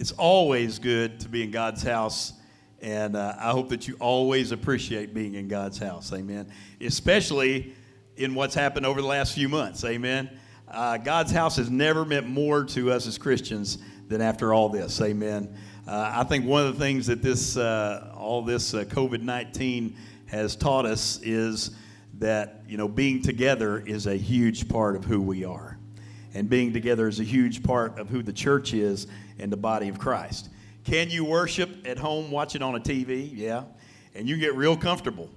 it's always good to be in God's house. And uh, I hope that you always appreciate being in God's house. Amen. Especially in what's happened over the last few months. Amen. Uh, God's house has never meant more to us as Christians than after all this. Amen. Uh, I think one of the things that this, uh, all this uh, COVID 19 has taught us is that, you know, being together is a huge part of who we are. And being together is a huge part of who the church is and the body of Christ. Can you worship at home watching on a TV? Yeah. And you get real comfortable.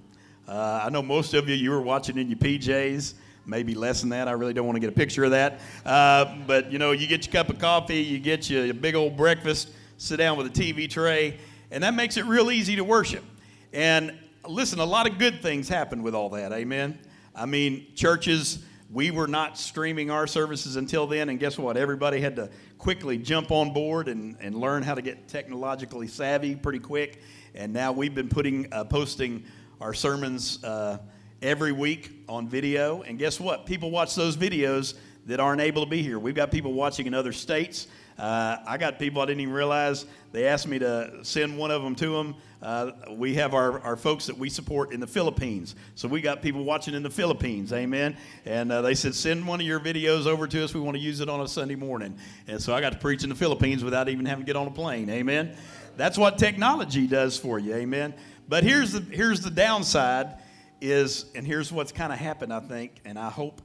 Uh, I know most of you, you were watching in your PJs, maybe less than that. I really don't want to get a picture of that. Uh, but, you know, you get your cup of coffee, you get your big old breakfast, sit down with a TV tray, and that makes it real easy to worship. And listen, a lot of good things happen with all that. Amen. I mean, churches, we were not streaming our services until then, and guess what? Everybody had to quickly jump on board and, and learn how to get technologically savvy pretty quick. And now we've been putting, uh, posting our sermons uh, every week on video. And guess what? People watch those videos that aren't able to be here. We've got people watching in other states. Uh, I got people I didn't even realize. They asked me to send one of them to them. Uh, we have our, our folks that we support in the Philippines. So we got people watching in the Philippines. Amen. And uh, they said, send one of your videos over to us. We want to use it on a Sunday morning. And so I got to preach in the Philippines without even having to get on a plane. Amen. That's what technology does for you. Amen. But here's the, here's the downside is, and here's what's kind of happened, I think, and I hope,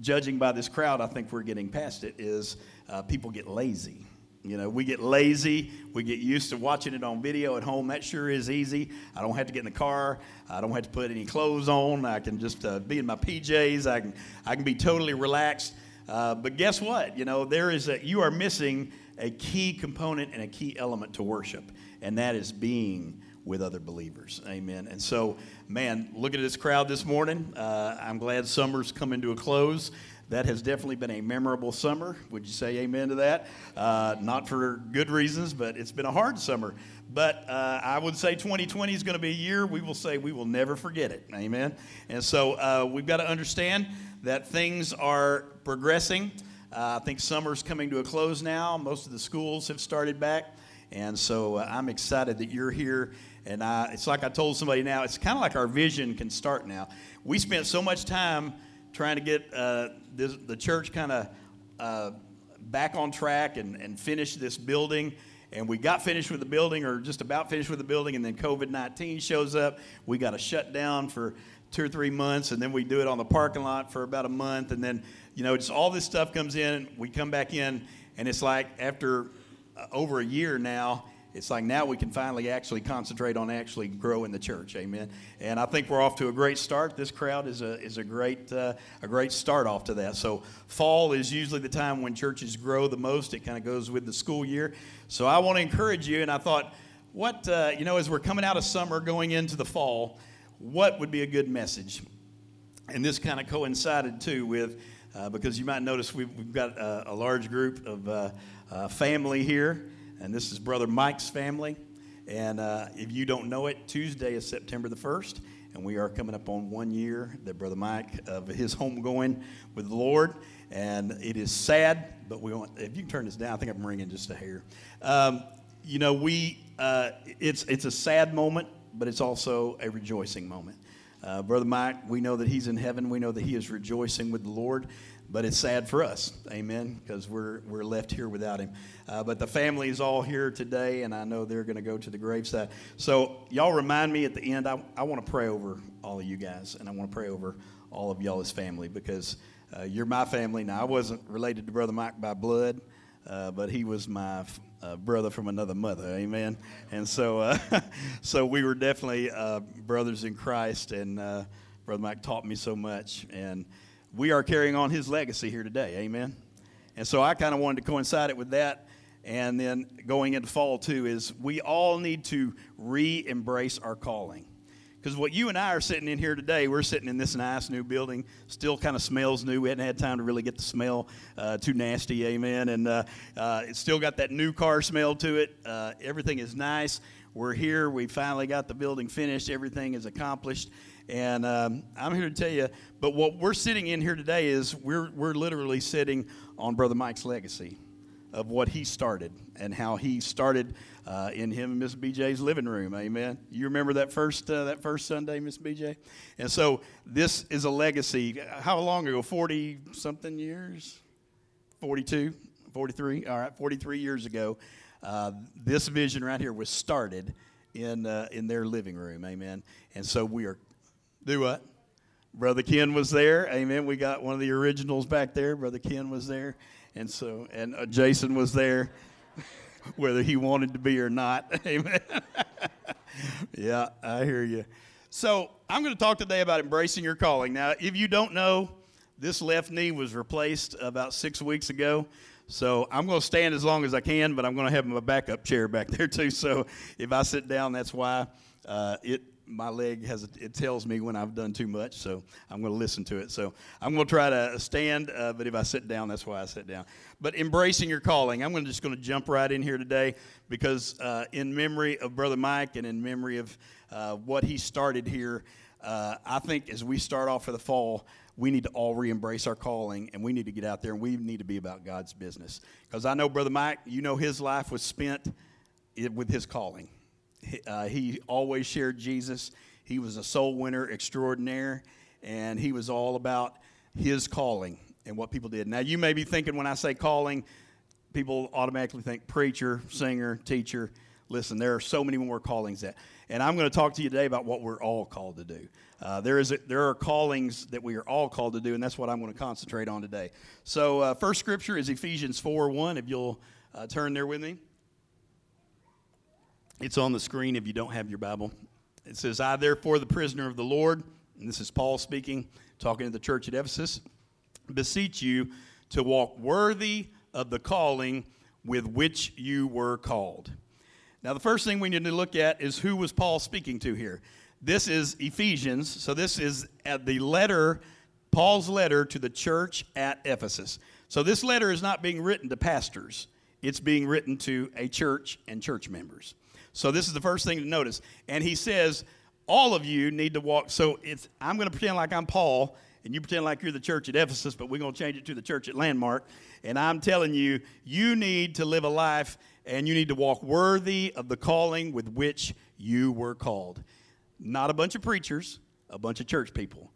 judging by this crowd, I think we're getting past it, is uh, people get lazy. You know, we get lazy. We get used to watching it on video at home. That sure is easy. I don't have to get in the car. I don't have to put any clothes on. I can just uh, be in my PJs. I can, I can be totally relaxed. Uh, but guess what? You know, there is a, you are missing a key component and a key element to worship, and that is being with other believers. Amen. And so, man, look at this crowd this morning. Uh, I'm glad summer's coming to a close that has definitely been a memorable summer. Would you say amen to that? Uh, not for good reasons, but it's been a hard summer. But uh, I would say 2020 is going to be a year we will say we will never forget it. Amen. And so uh, we've got to understand that things are progressing. Uh, I think summer's coming to a close now. Most of the schools have started back. And so uh, I'm excited that you're here. And I, it's like I told somebody now, it's kind of like our vision can start now. We spent so much time trying to get uh, this, the church kind of uh, back on track and, and finish this building. And we got finished with the building, or just about finished with the building, and then COVID 19 shows up. We got to shut down for two or three months, and then we do it on the parking lot for about a month. And then, you know, just all this stuff comes in. We come back in, and it's like after uh, over a year now, it's like now we can finally actually concentrate on actually growing the church. Amen. And I think we're off to a great start. This crowd is a is a great uh, a great start off to that. So fall is usually the time when churches grow the most. It kind of goes with the school year. So I want to encourage you. And I thought, what uh, you know, as we're coming out of summer, going into the fall, what would be a good message? And this kind of coincided too with. Uh, because you might notice we've, we've got a, a large group of uh, uh, family here and this is Brother Mike's family. And uh, if you don't know it, Tuesday is September the 1st, and we are coming up on one year that Brother Mike of his homegoing with the Lord. And it is sad, but we want, if you can turn this down, I think I'm ringing just a hair. Um, you know, we, uh, it's, it's a sad moment, but it's also a rejoicing moment. Uh, Brother Mike, we know that he's in heaven. We know that he is rejoicing with the Lord but it's sad for us, amen, because we're, we're left here without him. Uh, but the family is all here today, and I know they're going to go to the graveside. So, y'all remind me at the end, I, I want to pray over all of you guys, and I want to pray over all of y'all as family because uh, you're my family. Now, I wasn't related to Brother Mike by blood, uh, but he was my uh, brother from another mother, amen. And so, uh, so we were definitely uh, brothers in Christ, and Brother Mike taught me so much. And we are carrying on his legacy here today. Amen. And so I kind of wanted to coincide it with that. And then going into fall, too, is we all need to re embrace our calling. Because what you and I are sitting in here today, we're sitting in this nice new building. Still kind of smells new. We hadn't had time to really get the smell uh, too nasty, amen. And uh, uh, it's still got that new car smell to it. Uh, everything is nice. We're here. We finally got the building finished. Everything is accomplished. And um, I'm here to tell you, but what we're sitting in here today is we're, we're literally sitting on Brother Mike's legacy. of what he started and how he started uh, in him and Miss BJ's living room. Amen. You remember that first uh, that first Sunday, Miss BJ? And so this is a legacy. How long ago? Forty something years. 42, 43. All right, 43 years ago. Uh, this vision right here was started in uh, in their living room. Amen. And so we are do what? Brother Ken was there. Amen. We got one of the originals back there. Brother Ken was there. And so, and uh, Jason was there, whether he wanted to be or not. Amen. yeah, I hear you. So, I'm going to talk today about embracing your calling. Now, if you don't know, this left knee was replaced about six weeks ago. So I'm going to stand as long as I can, but I'm going to have my backup chair back there too. So if I sit down, that's why uh, it my leg has it tells me when I've done too much, so I'm going to listen to it. So I'm going to try to stand, uh, but if I sit down, that's why I sit down. But embracing your calling, I'm just going to jump right in here today because uh, in memory of Brother Mike and in memory of uh, what he started here, uh, I think as we start off for the fall, we need to all re-embrace our calling and we need to get out there and we need to be about God's business. Because I know Brother Mike, you know his life was spent with his calling uh, he always shared Jesus. He was a soul winner extraordinaire, and he was all about his calling and what people did. Now, you may be thinking when I say calling, people automatically think preacher, singer, teacher. Listen, there are so many more callings that. And I'm going to talk to you today about what we're all called to do. Uh, there, is a, there are callings that we are all called to do, and that's what I'm going to concentrate on today. So, uh, first scripture is Ephesians 4 1, if you'll uh, turn there with me. It's on the screen if you don't have your Bible. It says, I, therefore, the prisoner of the Lord, and this is Paul speaking, talking to the church at Ephesus, beseech you to walk worthy of the calling with which you were called. Now, the first thing we need to look at is who was Paul speaking to here. This is Ephesians, so this is at the letter, Paul's letter to the church at Ephesus. So this letter is not being written to pastors, it's being written to a church and church members. So this is the first thing to notice. And he says, all of you need to walk. So it's I'm going to pretend like I'm Paul, and you pretend like you're the church at Ephesus, but we're going to change it to the church at Landmark. And I'm telling you, you need to live a life and you need to walk worthy of the calling with which you were called. Not a bunch of preachers, a bunch of church people.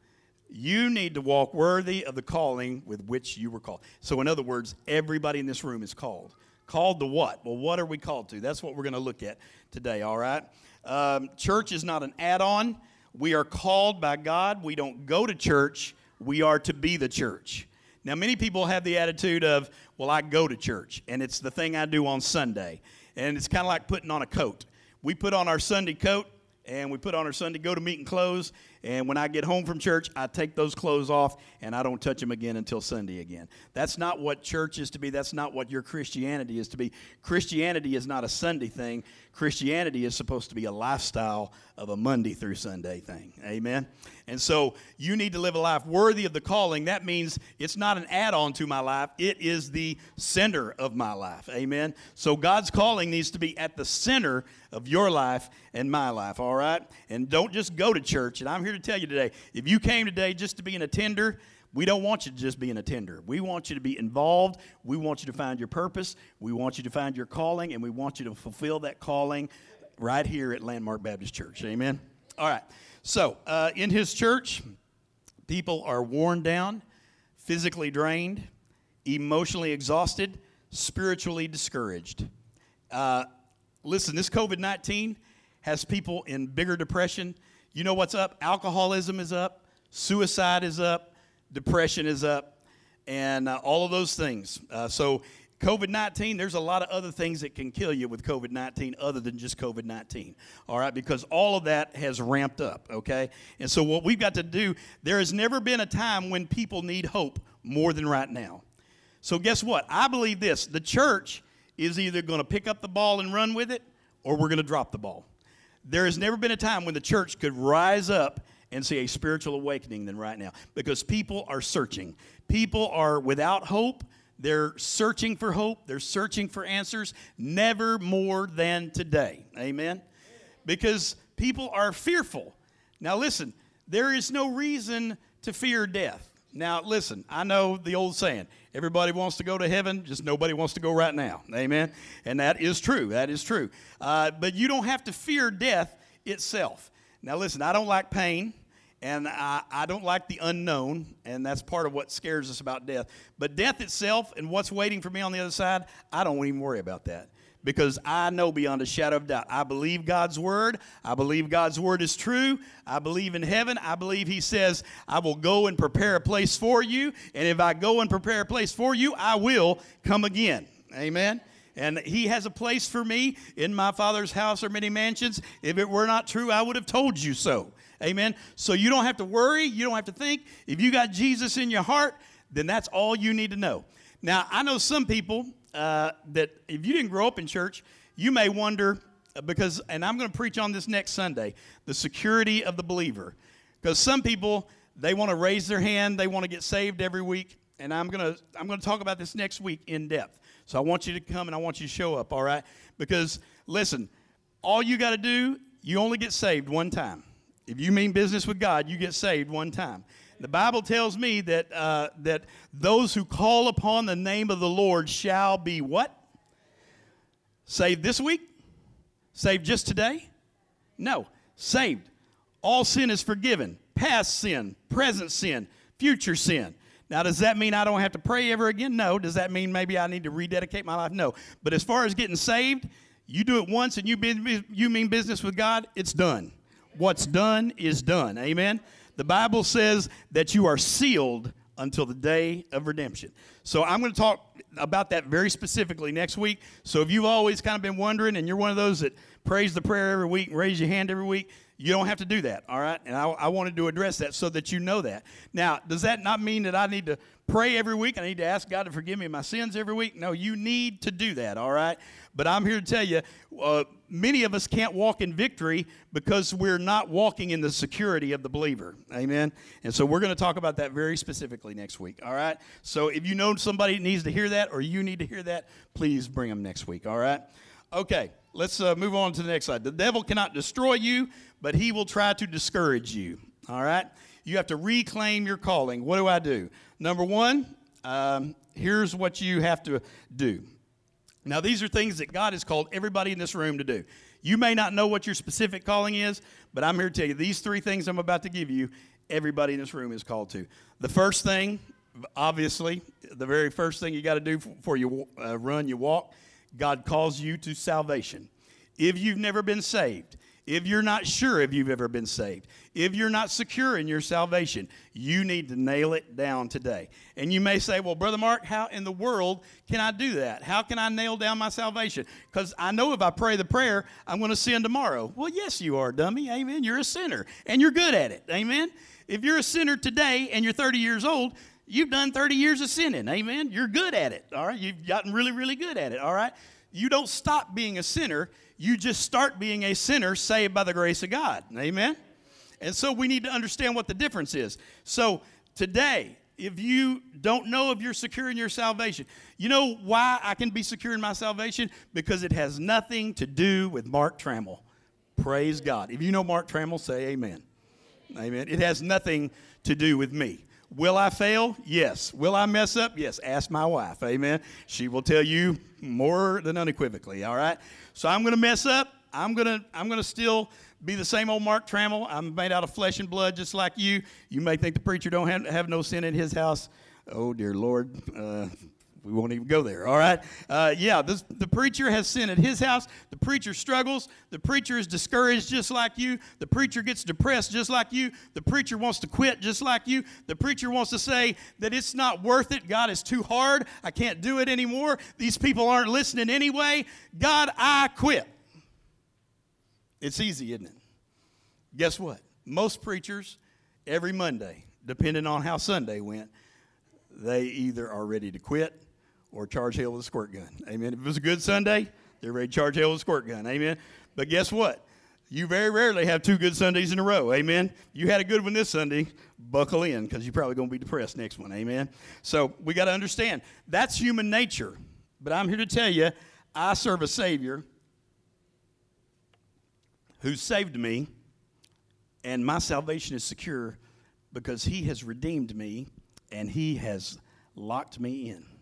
You need to walk worthy of the calling with which you were called. So, in other words, everybody in this room is called. Called to what? Well, what are we called to? That's what we're going to look at today, all right? Um, church is not an add on. We are called by God. We don't go to church, we are to be the church. Now, many people have the attitude of, well, I go to church, and it's the thing I do on Sunday. And it's kind of like putting on a coat. We put on our Sunday coat, and we put on our Sunday go to meeting clothes, and when I get home from church, I take those clothes off and I don't touch them again until Sunday again. That's not what church is to be. That's not what your Christianity is to be. Christianity is not a Sunday thing. Christianity is supposed to be a lifestyle of a Monday through Sunday thing. Amen. And so you need to live a life worthy of the calling. That means it's not an add on to my life, it is the center of my life. Amen. So God's calling needs to be at the center of your life and my life, all right? And don't just go to church. And I'm here to tell you today if you came today just to be an attender, we don't want you to just be an attender. We want you to be involved. We want you to find your purpose. We want you to find your calling, and we want you to fulfill that calling right here at Landmark Baptist Church. Amen? All right. So, uh, in his church, people are worn down, physically drained, emotionally exhausted, spiritually discouraged. Uh, listen, this COVID 19 has people in bigger depression. You know what's up? Alcoholism is up, suicide is up, depression is up, and uh, all of those things. Uh, so, COVID 19, there's a lot of other things that can kill you with COVID 19 other than just COVID 19. All right, because all of that has ramped up, okay? And so, what we've got to do, there has never been a time when people need hope more than right now. So, guess what? I believe this the church is either going to pick up the ball and run with it, or we're going to drop the ball. There has never been a time when the church could rise up and see a spiritual awakening than right now because people are searching. People are without hope. They're searching for hope. They're searching for answers. Never more than today. Amen? Because people are fearful. Now, listen, there is no reason to fear death. Now, listen, I know the old saying everybody wants to go to heaven, just nobody wants to go right now. Amen? And that is true. That is true. Uh, but you don't have to fear death itself. Now, listen, I don't like pain. And I, I don't like the unknown, and that's part of what scares us about death. But death itself and what's waiting for me on the other side, I don't even worry about that because I know beyond a shadow of doubt. I believe God's word. I believe God's word is true. I believe in heaven. I believe He says, I will go and prepare a place for you. And if I go and prepare a place for you, I will come again. Amen. And He has a place for me in my Father's house or many mansions. If it were not true, I would have told you so. Amen. So you don't have to worry. You don't have to think. If you got Jesus in your heart, then that's all you need to know. Now, I know some people uh, that if you didn't grow up in church, you may wonder uh, because, and I'm going to preach on this next Sunday, the security of the believer. Because some people, they want to raise their hand, they want to get saved every week, and I'm going to I'm going to talk about this next week in depth. So I want you to come and I want you to show up, all right? Because listen, all you got to do, you only get saved one time. If you mean business with God, you get saved one time. The Bible tells me that, uh, that those who call upon the name of the Lord shall be what? Saved this week? Saved just today? No. Saved. All sin is forgiven. Past sin, present sin, future sin. Now, does that mean I don't have to pray ever again? No. Does that mean maybe I need to rededicate my life? No. But as far as getting saved, you do it once and you, you mean business with God, it's done. What's done is done. Amen. The Bible says that you are sealed until the day of redemption. So I'm going to talk about that very specifically next week. So if you've always kind of been wondering and you're one of those that prays the prayer every week and raise your hand every week, you don't have to do that, all right? And I, I wanted to address that so that you know that. Now, does that not mean that I need to pray every week? I need to ask God to forgive me my sins every week? No, you need to do that, all right? But I'm here to tell you, uh, many of us can't walk in victory because we're not walking in the security of the believer. Amen? And so we're going to talk about that very specifically next week, all right? So if you know somebody needs to hear that or you need to hear that, please bring them next week, all right? Okay, let's uh, move on to the next slide. The devil cannot destroy you, but he will try to discourage you. All right? You have to reclaim your calling. What do I do? Number one, um, here's what you have to do. Now, these are things that God has called everybody in this room to do. You may not know what your specific calling is, but I'm here to tell you these three things I'm about to give you, everybody in this room is called to. The first thing, obviously, the very first thing you got to do before you uh, run, you walk, God calls you to salvation. If you've never been saved, if you're not sure if you've ever been saved, if you're not secure in your salvation, you need to nail it down today. And you may say, Well, Brother Mark, how in the world can I do that? How can I nail down my salvation? Because I know if I pray the prayer, I'm going to sin tomorrow. Well, yes, you are, dummy. Amen. You're a sinner, and you're good at it. Amen. If you're a sinner today and you're 30 years old, you've done 30 years of sinning. Amen. You're good at it. All right. You've gotten really, really good at it. All right. You don't stop being a sinner you just start being a sinner saved by the grace of God. Amen? And so we need to understand what the difference is. So today, if you don't know if you're secure in your salvation, you know why I can be secure in my salvation? Because it has nothing to do with Mark Trammell. Praise God. If you know Mark Trammell, say amen. Amen. It has nothing to do with me. Will I fail? Yes. Will I mess up? Yes. Ask my wife. Amen. She will tell you more than unequivocally. All right. So I'm going to mess up. I'm going to I'm going to still be the same old Mark Trammell. I'm made out of flesh and blood, just like you. You may think the preacher don't have, have no sin in his house. Oh dear Lord. Uh, we won't even go there, all right? Uh, yeah, this, the preacher has sin at his house. The preacher struggles. The preacher is discouraged just like you. The preacher gets depressed just like you. The preacher wants to quit just like you. The preacher wants to say that it's not worth it. God is too hard. I can't do it anymore. These people aren't listening anyway. God, I quit. It's easy, isn't it? Guess what? Most preachers, every Monday, depending on how Sunday went, they either are ready to quit or charge hell with a squirt gun. Amen. If it was a good Sunday, they're ready to charge hell with a squirt gun. Amen. But guess what? You very rarely have two good Sundays in a row. Amen. You had a good one this Sunday. Buckle in because you're probably going to be depressed next one. Amen. So we got to understand that's human nature. But I'm here to tell you, I serve a Savior who saved me, and my salvation is secure because He has redeemed me and He has locked me in.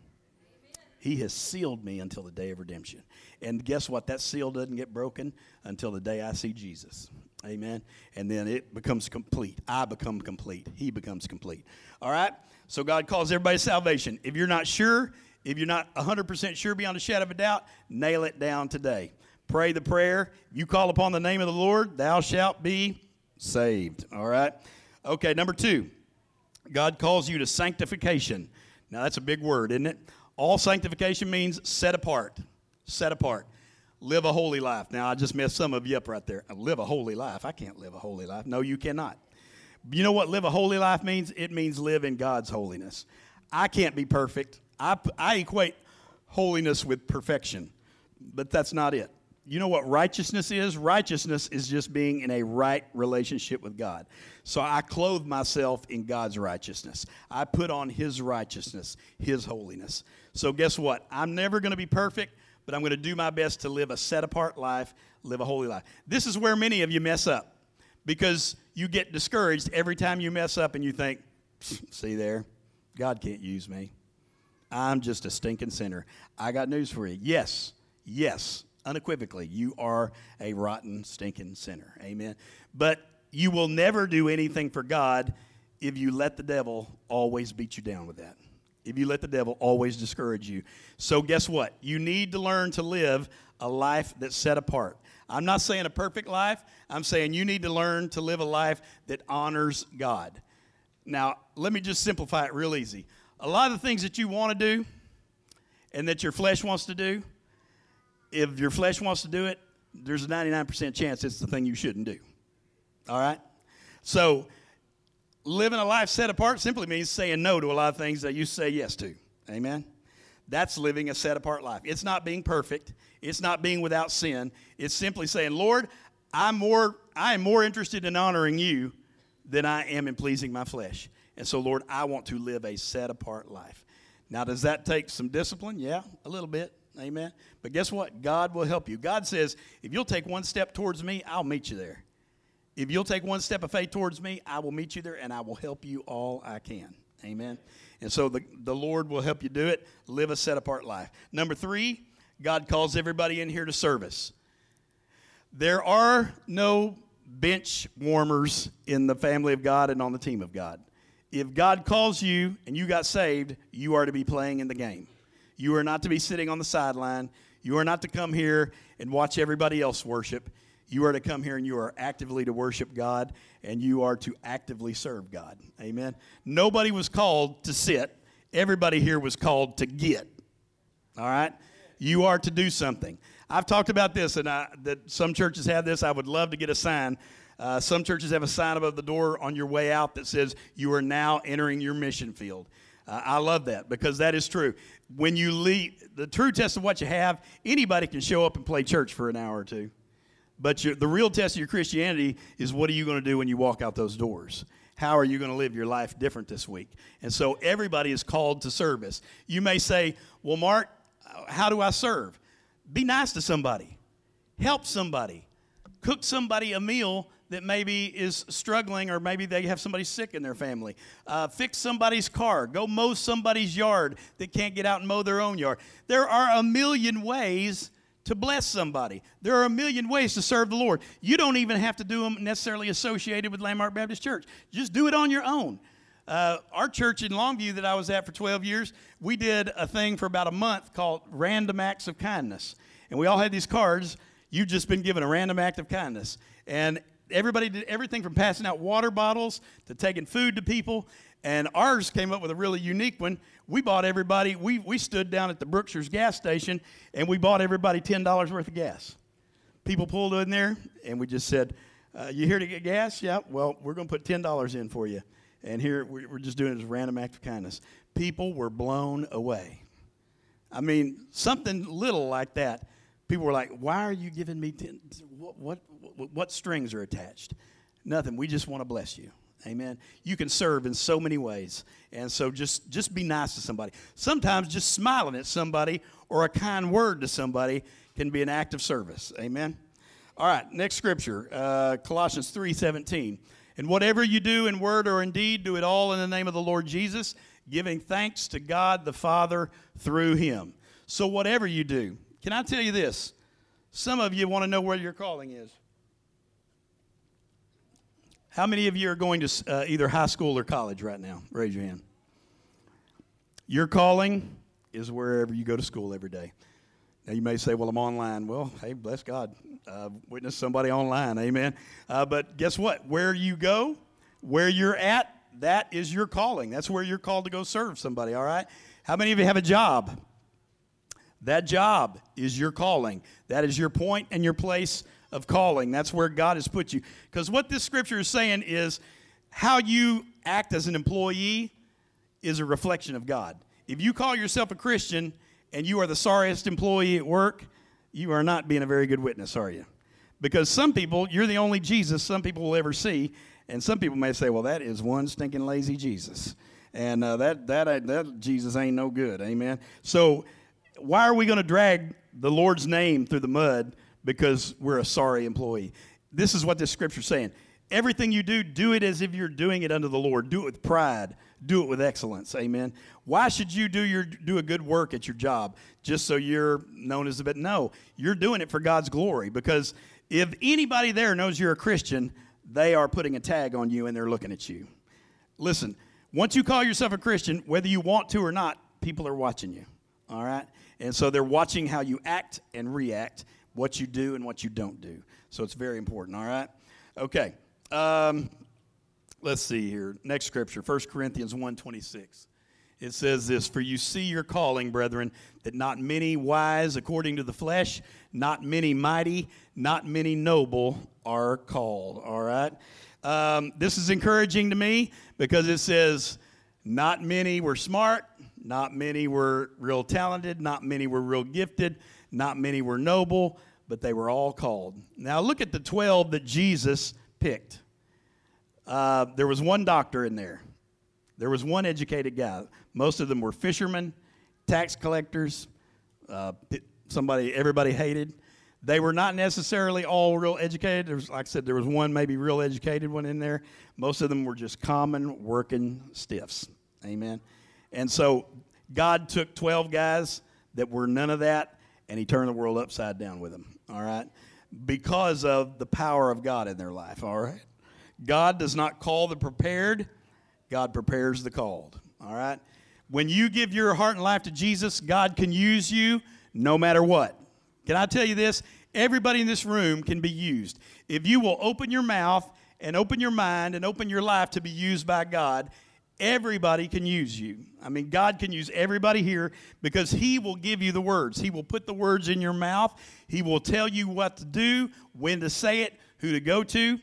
He has sealed me until the day of redemption. And guess what? That seal doesn't get broken until the day I see Jesus. Amen. And then it becomes complete. I become complete. He becomes complete. All right? So God calls everybody salvation. If you're not sure, if you're not 100% sure beyond a shadow of a doubt, nail it down today. Pray the prayer. You call upon the name of the Lord, thou shalt be saved. All right? Okay, number two, God calls you to sanctification. Now, that's a big word, isn't it? All sanctification means set apart. Set apart. Live a holy life. Now, I just messed some of you up right there. Uh, live a holy life. I can't live a holy life. No, you cannot. You know what live a holy life means? It means live in God's holiness. I can't be perfect. I, I equate holiness with perfection, but that's not it. You know what righteousness is? Righteousness is just being in a right relationship with God. So I clothe myself in God's righteousness. I put on His righteousness, His holiness. So guess what? I'm never going to be perfect, but I'm going to do my best to live a set apart life, live a holy life. This is where many of you mess up because you get discouraged every time you mess up and you think, see there, God can't use me. I'm just a stinking sinner. I got news for you. Yes, yes, unequivocally, you are a rotten, stinking sinner. Amen. But you will never do anything for God if you let the devil always beat you down with that. If you let the devil always discourage you. So, guess what? You need to learn to live a life that's set apart. I'm not saying a perfect life, I'm saying you need to learn to live a life that honors God. Now, let me just simplify it real easy. A lot of the things that you want to do and that your flesh wants to do, if your flesh wants to do it, there's a 99% chance it's the thing you shouldn't do. All right? So, living a life set apart simply means saying no to a lot of things that you say yes to. Amen? That's living a set apart life. It's not being perfect, it's not being without sin. It's simply saying, Lord, I'm more, I am more interested in honoring you than I am in pleasing my flesh. And so, Lord, I want to live a set apart life. Now, does that take some discipline? Yeah, a little bit. Amen. But guess what? God will help you. God says, if you'll take one step towards me, I'll meet you there. If you'll take one step of faith towards me, I will meet you there and I will help you all I can. Amen. And so the, the Lord will help you do it. Live a set apart life. Number three, God calls everybody in here to service. There are no bench warmers in the family of God and on the team of God. If God calls you and you got saved, you are to be playing in the game. You are not to be sitting on the sideline. You are not to come here and watch everybody else worship. You are to come here and you are actively to worship God and you are to actively serve God. Amen. Nobody was called to sit, everybody here was called to get. All right? You are to do something. I've talked about this, and I, that some churches have this. I would love to get a sign. Uh, some churches have a sign above the door on your way out that says, You are now entering your mission field. Uh, I love that because that is true. When you leave, the true test of what you have, anybody can show up and play church for an hour or two. But the real test of your Christianity is what are you going to do when you walk out those doors? How are you going to live your life different this week? And so everybody is called to service. You may say, Well, Mark, how do I serve? Be nice to somebody, help somebody, cook somebody a meal that maybe is struggling or maybe they have somebody sick in their family. Uh, fix somebody's car. Go mow somebody's yard that can't get out and mow their own yard. There are a million ways to bless somebody. There are a million ways to serve the Lord. You don't even have to do them necessarily associated with Landmark Baptist Church. Just do it on your own. Uh, our church in Longview that I was at for 12 years, we did a thing for about a month called Random Acts of Kindness. And we all had these cards. You've just been given a random act of kindness. And everybody did everything from passing out water bottles to taking food to people. And ours came up with a really unique one. We bought everybody, we, we stood down at the Brookshire's gas station and we bought everybody $10 worth of gas. People pulled in there and we just said, uh, You here to get gas? Yeah, well, we're going to put $10 in for you. And here we're just doing a random act of kindness. People were blown away. I mean, something little like that. People were like, "Why are you giving me 10? What, what, what, what strings are attached?" Nothing. We just want to bless you. Amen. You can serve in so many ways. And so just just be nice to somebody. Sometimes just smiling at somebody or a kind word to somebody can be an act of service. Amen. All right, next scripture, uh, Colossians 3:17. And whatever you do in word or in deed, do it all in the name of the Lord Jesus, giving thanks to God the Father through him. So, whatever you do, can I tell you this? Some of you want to know where your calling is. How many of you are going to uh, either high school or college right now? Raise your hand. Your calling is wherever you go to school every day. Now, you may say, Well, I'm online. Well, hey, bless God. Uh, witness somebody online. Amen. Uh, but guess what? Where you go, where you're at, that is your calling. That's where you're called to go serve somebody, all right? How many of you have a job? That job is your calling. That is your point and your place of calling. That's where God has put you. Because what this scripture is saying is how you act as an employee is a reflection of God. If you call yourself a Christian and you are the sorriest employee at work, you are not being a very good witness, are you? Because some people, you're the only Jesus some people will ever see, and some people may say, well, that is one stinking lazy Jesus. And uh, that, that, that Jesus ain't no good. Amen. So, why are we going to drag the Lord's name through the mud because we're a sorry employee. This is what this scripture is saying. Everything you do, do it as if you're doing it unto the Lord. Do it with pride. Do it with excellence. Amen. Why should you do your do a good work at your job just so you're known as a bit? No, you're doing it for God's glory because if anybody there knows you're a Christian, they are putting a tag on you and they're looking at you. Listen, once you call yourself a Christian, whether you want to or not, people are watching you. All right? And so they're watching how you act and react what you do and what you don't do. So it's very important, all right? Okay. Um, let's see here. Next scripture, 1 Corinthians 1.26. It says this, For you see your calling, brethren, that not many wise according to the flesh, not many mighty, not many noble are called, all right? Um, this is encouraging to me because it says, not many were smart, not many were real talented, not many were real gifted, not many were noble, but they were all called. Now look at the 12 that Jesus picked. Uh, there was one doctor in there, there was one educated guy. Most of them were fishermen, tax collectors, uh, somebody everybody hated. They were not necessarily all real educated. There was, like I said, there was one maybe real educated one in there. Most of them were just common working stiffs. Amen. And so God took 12 guys that were none of that and he turned the world upside down with them, all right? Because of the power of God in their life, all right? God does not call the prepared, God prepares the called, all right? When you give your heart and life to Jesus, God can use you no matter what. Can I tell you this? Everybody in this room can be used. If you will open your mouth and open your mind and open your life to be used by God, Everybody can use you. I mean, God can use everybody here because He will give you the words. He will put the words in your mouth. He will tell you what to do, when to say it, who to go to.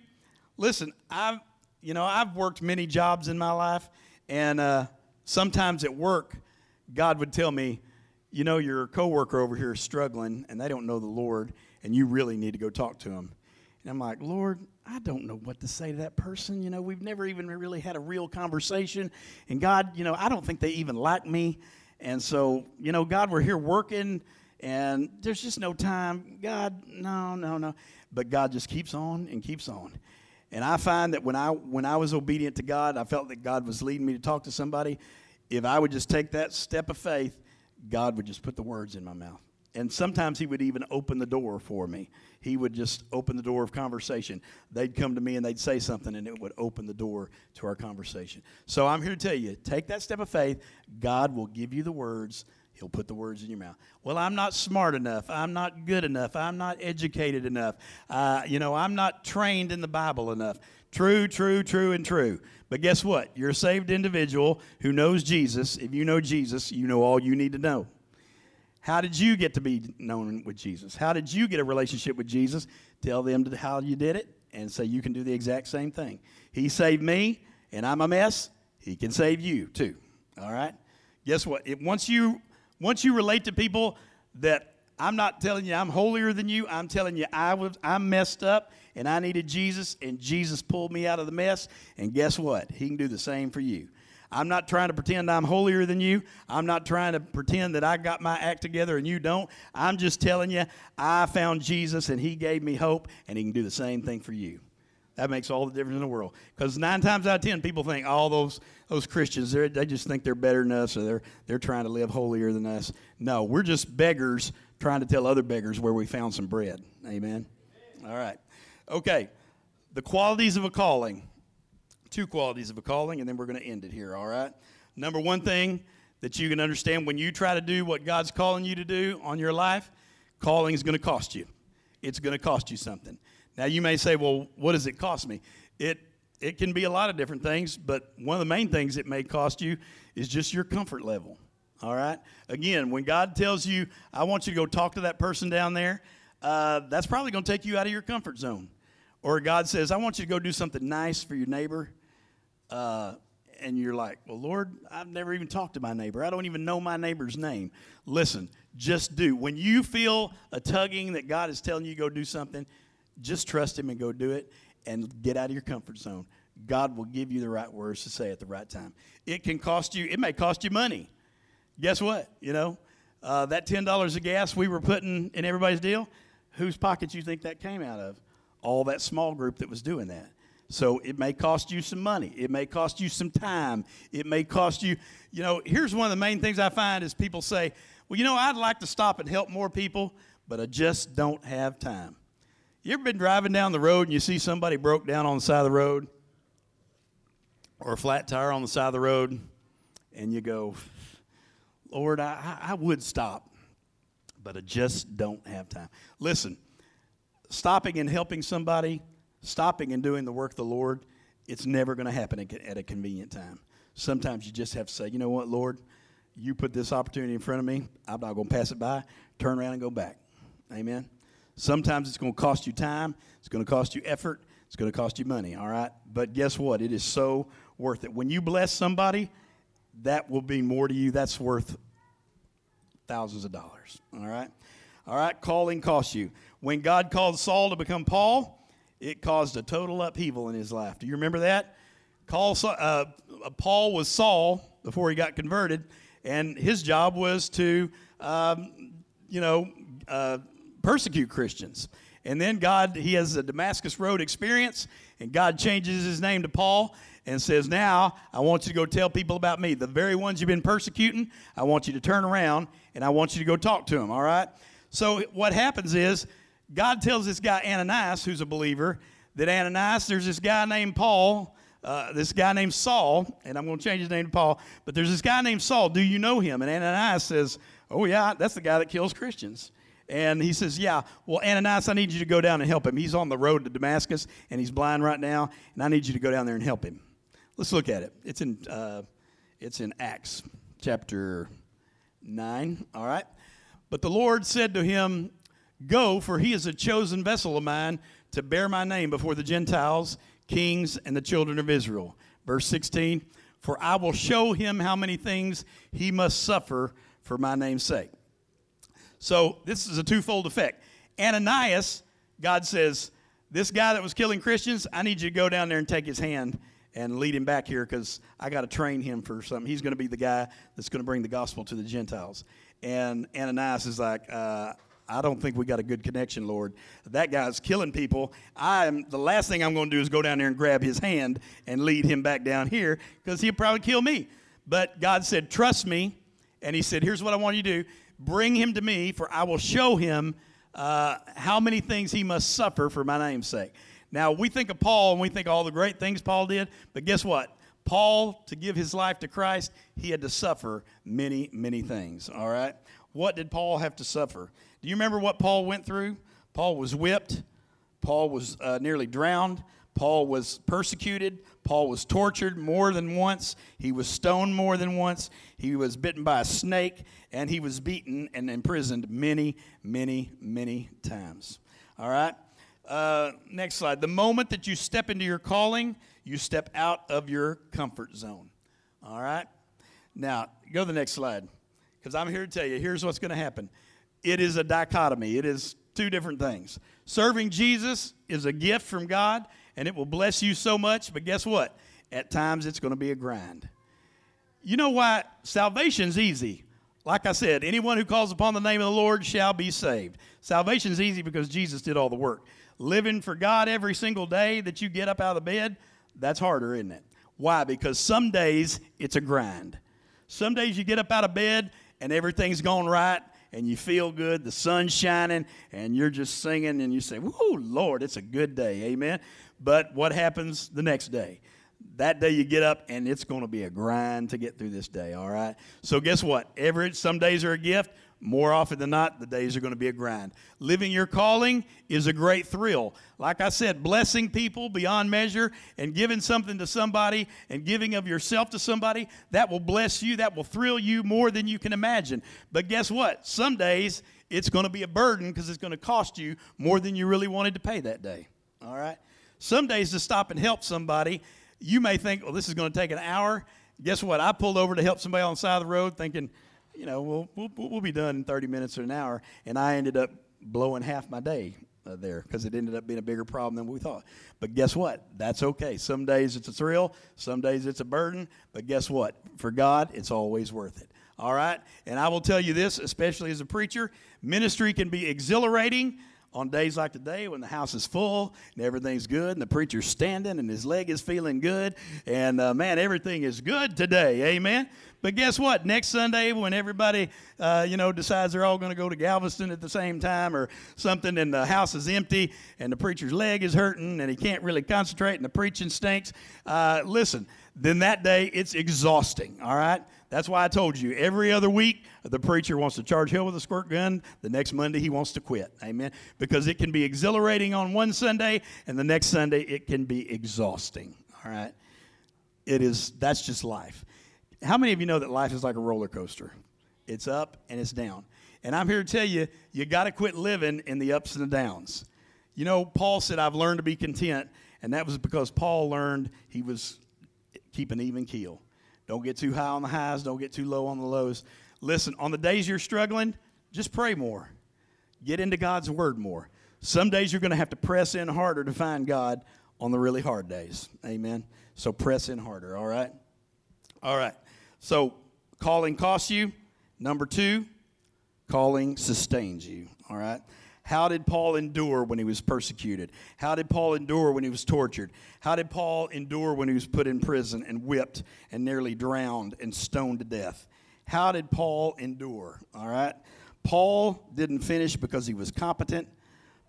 Listen, I've, you know, I've worked many jobs in my life, and uh, sometimes at work, God would tell me, you know, your coworker over here is struggling, and they don't know the Lord, and you really need to go talk to them. And I'm like, Lord, I don't know what to say to that person. You know, we've never even really had a real conversation. And God, you know, I don't think they even like me. And so, you know, God, we're here working and there's just no time. God, no, no, no. But God just keeps on and keeps on. And I find that when I when I was obedient to God, I felt that God was leading me to talk to somebody. If I would just take that step of faith, God would just put the words in my mouth. And sometimes he would even open the door for me. He would just open the door of conversation. They'd come to me and they'd say something, and it would open the door to our conversation. So I'm here to tell you take that step of faith. God will give you the words, He'll put the words in your mouth. Well, I'm not smart enough. I'm not good enough. I'm not educated enough. Uh, you know, I'm not trained in the Bible enough. True, true, true, and true. But guess what? You're a saved individual who knows Jesus. If you know Jesus, you know all you need to know. How did you get to be known with Jesus? How did you get a relationship with Jesus? Tell them how you did it and say you can do the exact same thing. He saved me and I'm a mess. He can save you too. All right? Guess what? It, once you once you relate to people that I'm not telling you I'm holier than you, I'm telling you I was I'm messed up and I needed Jesus and Jesus pulled me out of the mess and guess what? He can do the same for you. I'm not trying to pretend I'm holier than you. I'm not trying to pretend that I got my act together and you don't. I'm just telling you, I found Jesus and He gave me hope, and He can do the same thing for you. That makes all the difference in the world. Because nine times out of ten, people think all those those Christians they just think they're better than us, or they're they're trying to live holier than us. No, we're just beggars trying to tell other beggars where we found some bread. Amen. All right. Okay. The qualities of a calling. Two qualities of a calling, and then we're going to end it here. All right. Number one thing that you can understand when you try to do what God's calling you to do on your life, calling is going to cost you. It's going to cost you something. Now you may say, well, what does it cost me? It it can be a lot of different things, but one of the main things it may cost you is just your comfort level. All right? Again, when God tells you, I want you to go talk to that person down there, uh, that's probably going to take you out of your comfort zone. Or God says, I want you to go do something nice for your neighbor. Uh, and you're like, well, Lord, I've never even talked to my neighbor. I don't even know my neighbor's name. Listen, just do. When you feel a tugging that God is telling you go do something, just trust Him and go do it and get out of your comfort zone. God will give you the right words to say at the right time. It can cost you, it may cost you money. Guess what? You know, uh, that $10 of gas we were putting in everybody's deal, whose pockets you think that came out of? All that small group that was doing that. So it may cost you some money. It may cost you some time. It may cost you, you know, here's one of the main things I find is people say, well, you know, I'd like to stop and help more people, but I just don't have time. You ever been driving down the road and you see somebody broke down on the side of the road or a flat tire on the side of the road and you go, Lord, I, I would stop, but I just don't have time. Listen, stopping and helping somebody, stopping and doing the work of the Lord, it's never going to happen at a convenient time. Sometimes you just have to say, you know what, Lord, you put this opportunity in front of me. I'm not going to pass it by. Turn around and go back. Amen. Sometimes it's going to cost you time, it's going to cost you effort, it's going to cost you money, all right? But guess what? It is so worth it. When you bless somebody, that will be more to you. That's worth thousands of dollars, all right? All right, calling costs you. When God called Saul to become Paul, it caused a total upheaval in his life. Do you remember that? Paul, uh, Paul was Saul before he got converted, and his job was to, um, you know, uh, persecute Christians. And then God, he has a Damascus Road experience, and God changes his name to Paul and says, Now I want you to go tell people about me. The very ones you've been persecuting, I want you to turn around and I want you to go talk to them, all right? So what happens is, God tells this guy Ananias, who's a believer, that Ananias, there's this guy named Paul, uh, this guy named Saul, and I'm going to change his name to Paul, but there's this guy named Saul. Do you know him? And Ananias says, Oh, yeah, that's the guy that kills Christians. And he says, Yeah, well, Ananias, I need you to go down and help him. He's on the road to Damascus and he's blind right now, and I need you to go down there and help him. Let's look at it. It's in, uh, it's in Acts chapter 9. All right. But the Lord said to him, Go, for he is a chosen vessel of mine to bear my name before the Gentiles, kings, and the children of Israel. Verse 16 For I will show him how many things he must suffer for my name's sake. So this is a twofold effect. Ananias, God says, This guy that was killing Christians, I need you to go down there and take his hand and lead him back here because I got to train him for something. He's going to be the guy that's going to bring the gospel to the Gentiles. And Ananias is like, uh, I don't think we got a good connection, Lord. That guy's killing people. I'm the last thing I'm going to do is go down there and grab his hand and lead him back down here because he'll probably kill me. But God said, "Trust me," and He said, "Here's what I want you to do: Bring him to me, for I will show him uh, how many things he must suffer for my name's sake. Now, we think of Paul and we think all the great things Paul did, but guess what? Paul, to give his life to Christ, he had to suffer many, many things, all right? What did Paul have to suffer? Do you remember what Paul went through? Paul was whipped, Paul was uh, nearly drowned, Paul was persecuted. Paul was tortured more than once. He was stoned more than once. He was bitten by a snake. And he was beaten and imprisoned many, many, many times. All right? Uh, next slide. The moment that you step into your calling, you step out of your comfort zone. All right? Now, go to the next slide. Because I'm here to tell you here's what's going to happen it is a dichotomy, it is two different things. Serving Jesus is a gift from God and it will bless you so much, but guess what? At times it's going to be a grind. You know why? Salvation's easy. like I said, anyone who calls upon the name of the Lord shall be saved. Salvation is easy because Jesus did all the work. Living for God every single day that you get up out of the bed, that's harder, isn't it? Why? Because some days it's a grind. Some days you get up out of bed and everything's going right and you feel good, the sun's shining, and you're just singing and you say, Whoa, Lord, it's a good day. Amen. But what happens the next day? that day you get up and it's going to be a grind to get through this day all right so guess what every some days are a gift more often than not the days are going to be a grind. Living your calling is a great thrill. Like i said blessing people beyond measure and giving something to somebody and giving of yourself to somebody that will bless you that will thrill you more than you can imagine. But guess what? Some days it's going to be a burden because it's going to cost you more than you really wanted to pay that day all right? Some days to stop and help somebody you may think, well, this is going to take an hour. Guess what? I pulled over to help somebody on the side of the road thinking, you know, we'll, we'll, we'll be done in 30 minutes or an hour. And I ended up blowing half my day uh, there because it ended up being a bigger problem than we thought. But guess what? That's okay. Some days it's a thrill, some days it's a burden. But guess what? For God, it's always worth it. All right? And I will tell you this, especially as a preacher ministry can be exhilarating on days like today when the house is full and everything's good and the preacher's standing and his leg is feeling good and uh, man everything is good today amen? But guess what? Next sunday when everybody uh, you know decides they're all going to go to galveston at the same time or something and the house is empty and the preacher's leg is hurting and he can't really concentrate and the preaching stinks uh, listen then that day it's exhausting all right that's why I told you every other week the preacher wants to charge hell with a squirt gun. The next Monday he wants to quit. Amen. Because it can be exhilarating on one Sunday, and the next Sunday it can be exhausting. All right. It is. That's just life. How many of you know that life is like a roller coaster? It's up and it's down. And I'm here to tell you, you got to quit living in the ups and the downs. You know, Paul said, I've learned to be content, and that was because Paul learned he was keeping even keel. Don't get too high on the highs, don't get too low on the lows. Listen, on the days you're struggling, just pray more. Get into God's word more. Some days you're going to have to press in harder to find God on the really hard days. Amen. So press in harder, all right? All right. So calling costs you. Number two, calling sustains you, all right? How did Paul endure when he was persecuted? How did Paul endure when he was tortured? How did Paul endure when he was put in prison and whipped and nearly drowned and stoned to death? How did Paul endure? All right? Paul didn't finish because he was competent.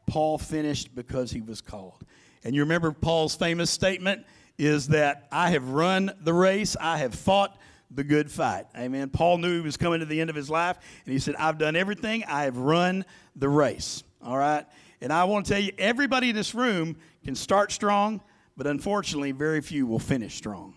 Paul finished because he was called. And you remember Paul's famous statement is that I have run the race, I have fought the good fight. Amen. Paul knew he was coming to the end of his life, and he said, I've done everything, I have run the race. All right? And I want to tell you, everybody in this room can start strong, but unfortunately, very few will finish strong.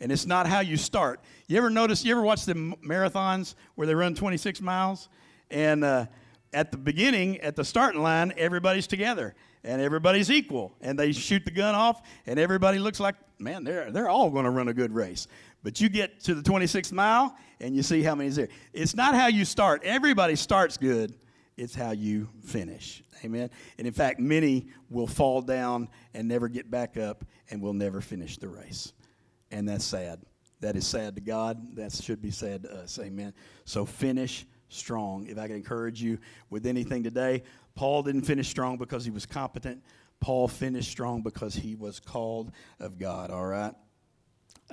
And it's not how you start. You ever notice, you ever watch the marathons where they run 26 miles? And uh, at the beginning, at the starting line, everybody's together and everybody's equal. And they shoot the gun off, and everybody looks like, man, they're, they're all going to run a good race. But you get to the 26th mile, and you see how many's there. It's not how you start. Everybody starts good, it's how you finish. Amen. And in fact, many will fall down and never get back up and will never finish the race. And that's sad. That is sad to God. That should be sad to us. Amen. So finish strong. If I can encourage you with anything today, Paul didn't finish strong because he was competent. Paul finished strong because he was called of God. All right.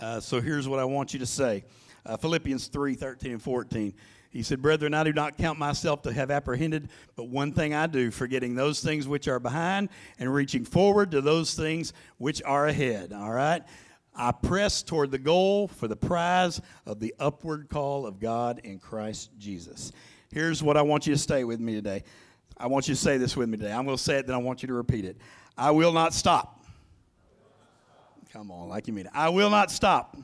Uh, so here's what I want you to say uh, Philippians 3 13 and 14. He said, Brethren, I do not count myself to have apprehended, but one thing I do, forgetting those things which are behind and reaching forward to those things which are ahead. All right? I press toward the goal for the prize of the upward call of God in Christ Jesus. Here's what I want you to stay with me today. I want you to say this with me today. I'm going to say it, then I want you to repeat it. I will not stop. Come on, like you mean it. I will not stop.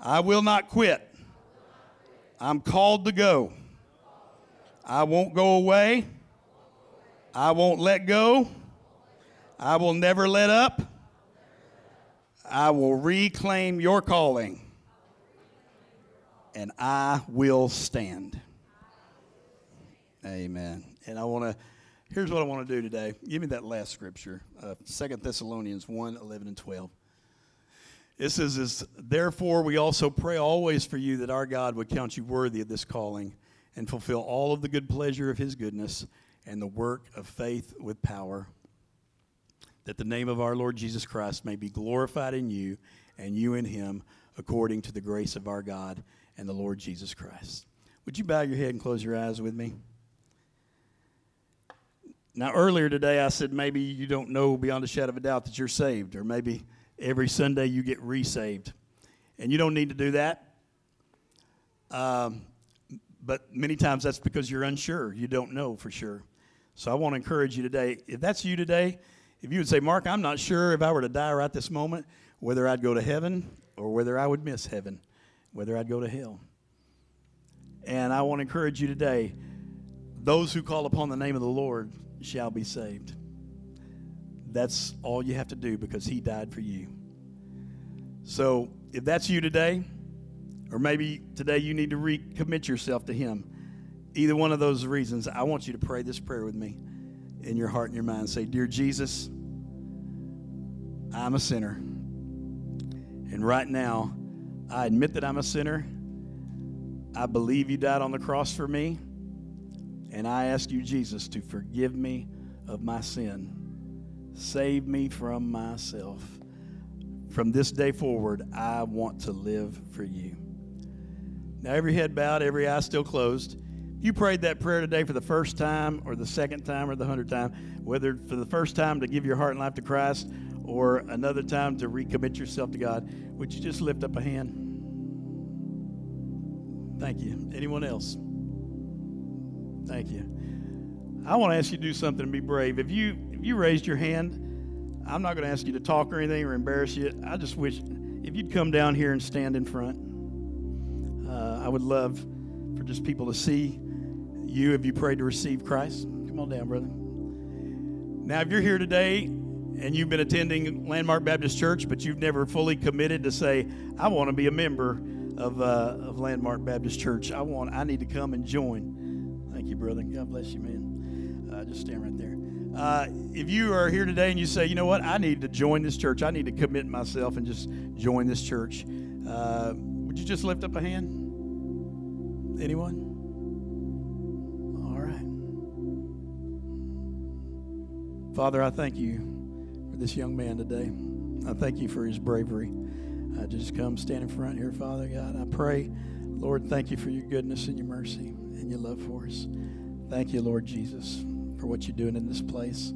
I will not quit I'm called to go. I won't go away. I won't let go. I will never let up. I will reclaim your calling. And I will stand. Amen. And I want to, here's what I want to do today. Give me that last scripture uh, Thessalonians 1 11 and 12. This is, is therefore we also pray always for you that our God would count you worthy of this calling and fulfill all of the good pleasure of his goodness and the work of faith with power, that the name of our Lord Jesus Christ may be glorified in you and you in him according to the grace of our God and the Lord Jesus Christ. Would you bow your head and close your eyes with me? Now, earlier today, I said maybe you don't know beyond a shadow of a doubt that you're saved, or maybe every Sunday you get resaved. And you don't need to do that. Um, but many times that's because you're unsure. You don't know for sure. So I want to encourage you today. If that's you today, if you would say, Mark, I'm not sure if I were to die right this moment, whether I'd go to heaven or whether I would miss heaven, whether I'd go to hell. And I want to encourage you today those who call upon the name of the Lord shall be saved. That's all you have to do because he died for you. So if that's you today, or maybe today you need to recommit yourself to him, either one of those reasons, I want you to pray this prayer with me in your heart and your mind. Say, Dear Jesus, I'm a sinner. And right now, I admit that I'm a sinner. I believe you died on the cross for me. And I ask you, Jesus, to forgive me of my sin. Save me from myself. From this day forward, I want to live for you. Now, every head bowed, every eye still closed. You prayed that prayer today for the first time, or the second time, or the hundredth time, whether for the first time to give your heart and life to Christ, or another time to recommit yourself to God. Would you just lift up a hand? Thank you. Anyone else? Thank you. I want to ask you to do something and be brave. If you if you raised your hand, I'm not going to ask you to talk or anything or embarrass you. I just wish if you'd come down here and stand in front. Uh, I would love for just people to see you if you prayed to receive Christ. Come on down, brother. Now, if you're here today and you've been attending Landmark Baptist Church, but you've never fully committed to say, I want to be a member of, uh, of Landmark Baptist Church. I want, I need to come and join. You, brother. God bless you, man. Uh, just stand right there. Uh, if you are here today and you say, you know what, I need to join this church, I need to commit myself and just join this church, uh, would you just lift up a hand? Anyone? All right. Father, I thank you for this young man today. I thank you for his bravery. I just come stand in front here, Father God. I pray, Lord, thank you for your goodness and your mercy and your love for us. Thank you, Lord Jesus, for what you're doing in this place.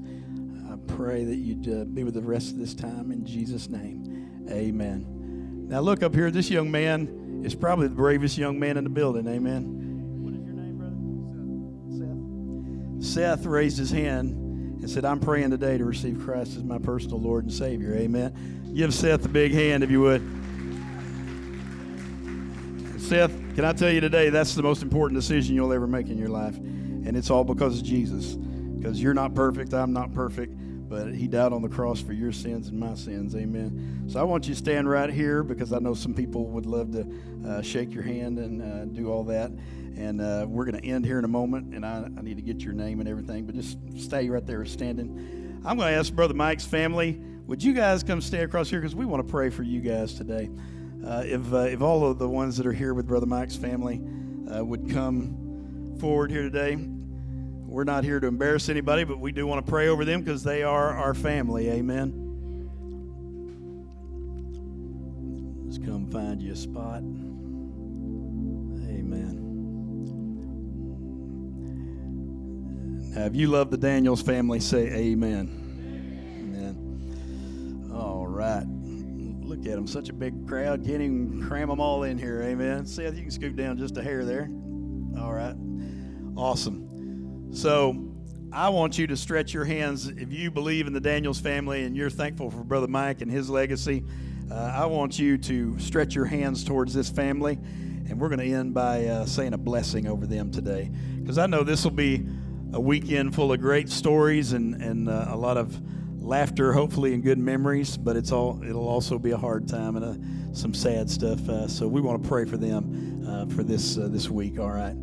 I pray that you'd uh, be with the rest of this time in Jesus' name. Amen. Now, look up here. This young man is probably the bravest young man in the building. Amen. What is your name, brother? Seth. Seth raised his hand and said, I'm praying today to receive Christ as my personal Lord and Savior. Amen. Give Seth a big hand if you would. Seth, can I tell you today, that's the most important decision you'll ever make in your life. And it's all because of Jesus. Because you're not perfect, I'm not perfect, but He died on the cross for your sins and my sins. Amen. So I want you to stand right here because I know some people would love to uh, shake your hand and uh, do all that. And uh, we're going to end here in a moment, and I, I need to get your name and everything, but just stay right there standing. I'm going to ask Brother Mike's family, would you guys come stay across here because we want to pray for you guys today. Uh, if, uh, if all of the ones that are here with Brother Mike's family uh, would come forward here today, we're not here to embarrass anybody, but we do want to pray over them because they are our family. Amen. Just come find you a spot. Amen. Now, if you love the Daniels family, say amen. Amen. All right. Look at them. Such a big crowd. Can't even cram them all in here. Amen. Seth, you can scoot down just a hair there. All right. Awesome. So I want you to stretch your hands. If you believe in the Daniels family and you're thankful for Brother Mike and his legacy, uh, I want you to stretch your hands towards this family. And we're going to end by uh, saying a blessing over them today. Because I know this will be a weekend full of great stories and, and uh, a lot of laughter, hopefully, and good memories. But it's all it'll also be a hard time and uh, some sad stuff. Uh, so we want to pray for them uh, for this uh, this week. All right,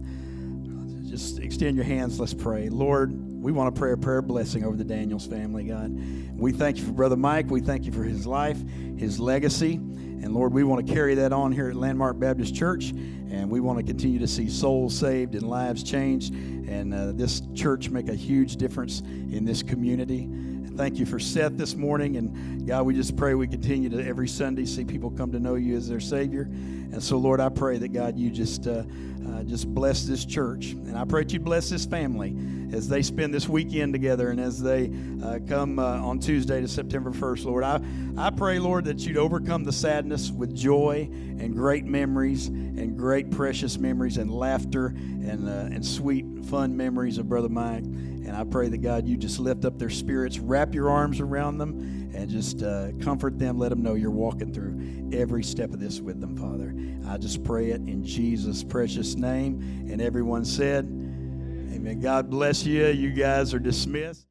just extend your hands. Let's pray, Lord. we want to pray a prayer blessing over the Daniels family, God. We thank you for Brother Mike. We thank you for his life, his legacy. And Lord, we want to carry that on here at Landmark Baptist Church. And we want to continue to see souls saved and lives changed. And uh, this church make a huge difference in this community. Thank you for Seth this morning. And God, we just pray we continue to every Sunday see people come to know you as their Savior. And so, Lord, I pray that God, you just uh, uh, just bless this church, and I pray that you bless this family as they spend this weekend together, and as they uh, come uh, on Tuesday to September 1st. Lord, I I pray, Lord, that you'd overcome the sadness with joy and great memories and great precious memories and laughter and uh, and sweet fun memories of Brother Mike. And I pray that God, you just lift up their spirits, wrap your arms around them, and just uh, comfort them. Let them know you're walking through every step of this with them, Father. I just pray it in Jesus' precious name. And everyone said, Amen. God bless you. You guys are dismissed.